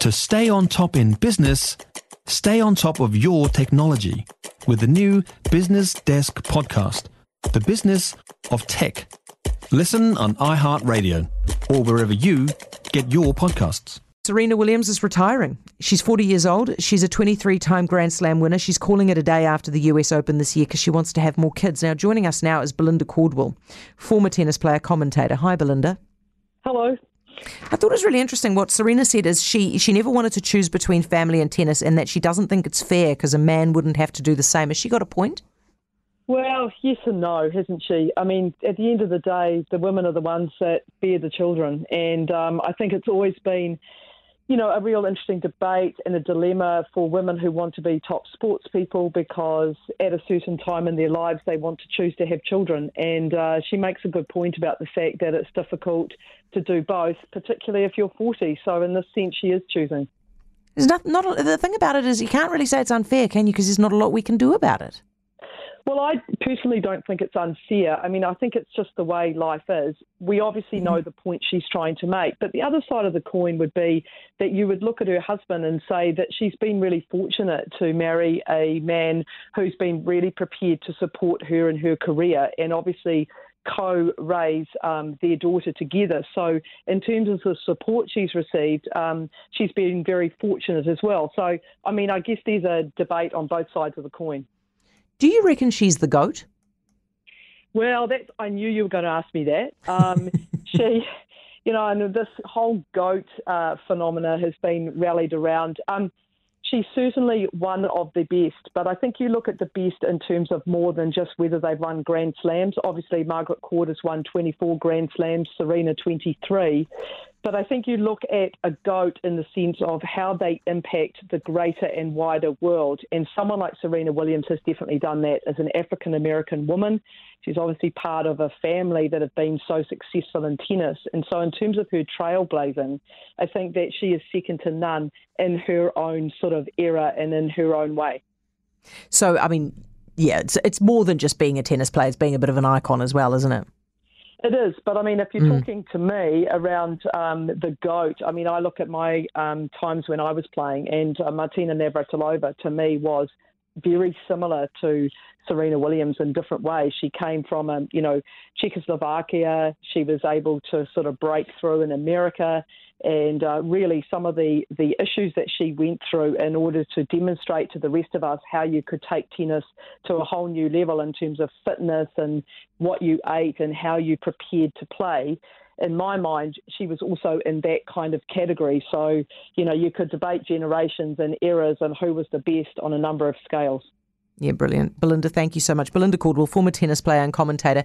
To stay on top in business, stay on top of your technology with the new Business Desk podcast, The Business of Tech. Listen on iHeartRadio or wherever you get your podcasts. Serena Williams is retiring. She's 40 years old. She's a 23 time Grand Slam winner. She's calling it a day after the US Open this year because she wants to have more kids. Now, joining us now is Belinda Cordwell, former tennis player commentator. Hi, Belinda. Hello. I thought it was really interesting what Serena said is she she never wanted to choose between family and tennis and that she doesn't think it's fair because a man wouldn't have to do the same. Has she got a point? Well, yes and no, hasn't she? I mean, at the end of the day, the women are the ones that bear the children. And um, I think it's always been, you know, a real interesting debate and a dilemma for women who want to be top sports people because at a certain time in their lives they want to choose to have children. And uh, she makes a good point about the fact that it's difficult to do both, particularly if you're 40. So, in this sense, she is choosing. There's not, not the thing about it is you can't really say it's unfair, can you? Because there's not a lot we can do about it. Well, I personally don't think it's unfair. I mean, I think it's just the way life is. We obviously know the point she's trying to make, but the other side of the coin would be that you would look at her husband and say that she's been really fortunate to marry a man who's been really prepared to support her in her career and obviously co raise um, their daughter together. So, in terms of the support she's received, um, she's been very fortunate as well. So, I mean, I guess there's a debate on both sides of the coin. Do you reckon she's the goat? Well, that's I knew you were going to ask me that. Um, she, you know, and this whole goat uh, phenomena has been rallied around. Um, she's certainly one of the best, but I think you look at the best in terms of more than just whether they've won Grand Slams. Obviously, Margaret Court has won 24 Grand Slams, Serena 23. But I think you look at a goat in the sense of how they impact the greater and wider world. And someone like Serena Williams has definitely done that as an African American woman. She's obviously part of a family that have been so successful in tennis. And so, in terms of her trailblazing, I think that she is second to none in her own sort of era and in her own way. So, I mean, yeah, it's, it's more than just being a tennis player, it's being a bit of an icon as well, isn't it? It is, but I mean, if you're mm. talking to me around um, the goat, I mean, I look at my um, times when I was playing, and uh, Martina Navratilova to me was very similar to Serena Williams in different ways. She came from, um, you know, Czechoslovakia. She was able to sort of break through in America, and uh, really some of the the issues that she went through in order to demonstrate to the rest of us how you could take tennis to a whole new level in terms of fitness and what you ate and how you prepared to play in my mind, she was also in that kind of category. So, you know, you could debate generations and eras and who was the best on a number of scales. Yeah, brilliant. Belinda, thank you so much. Belinda Cordwell, former tennis player and commentator.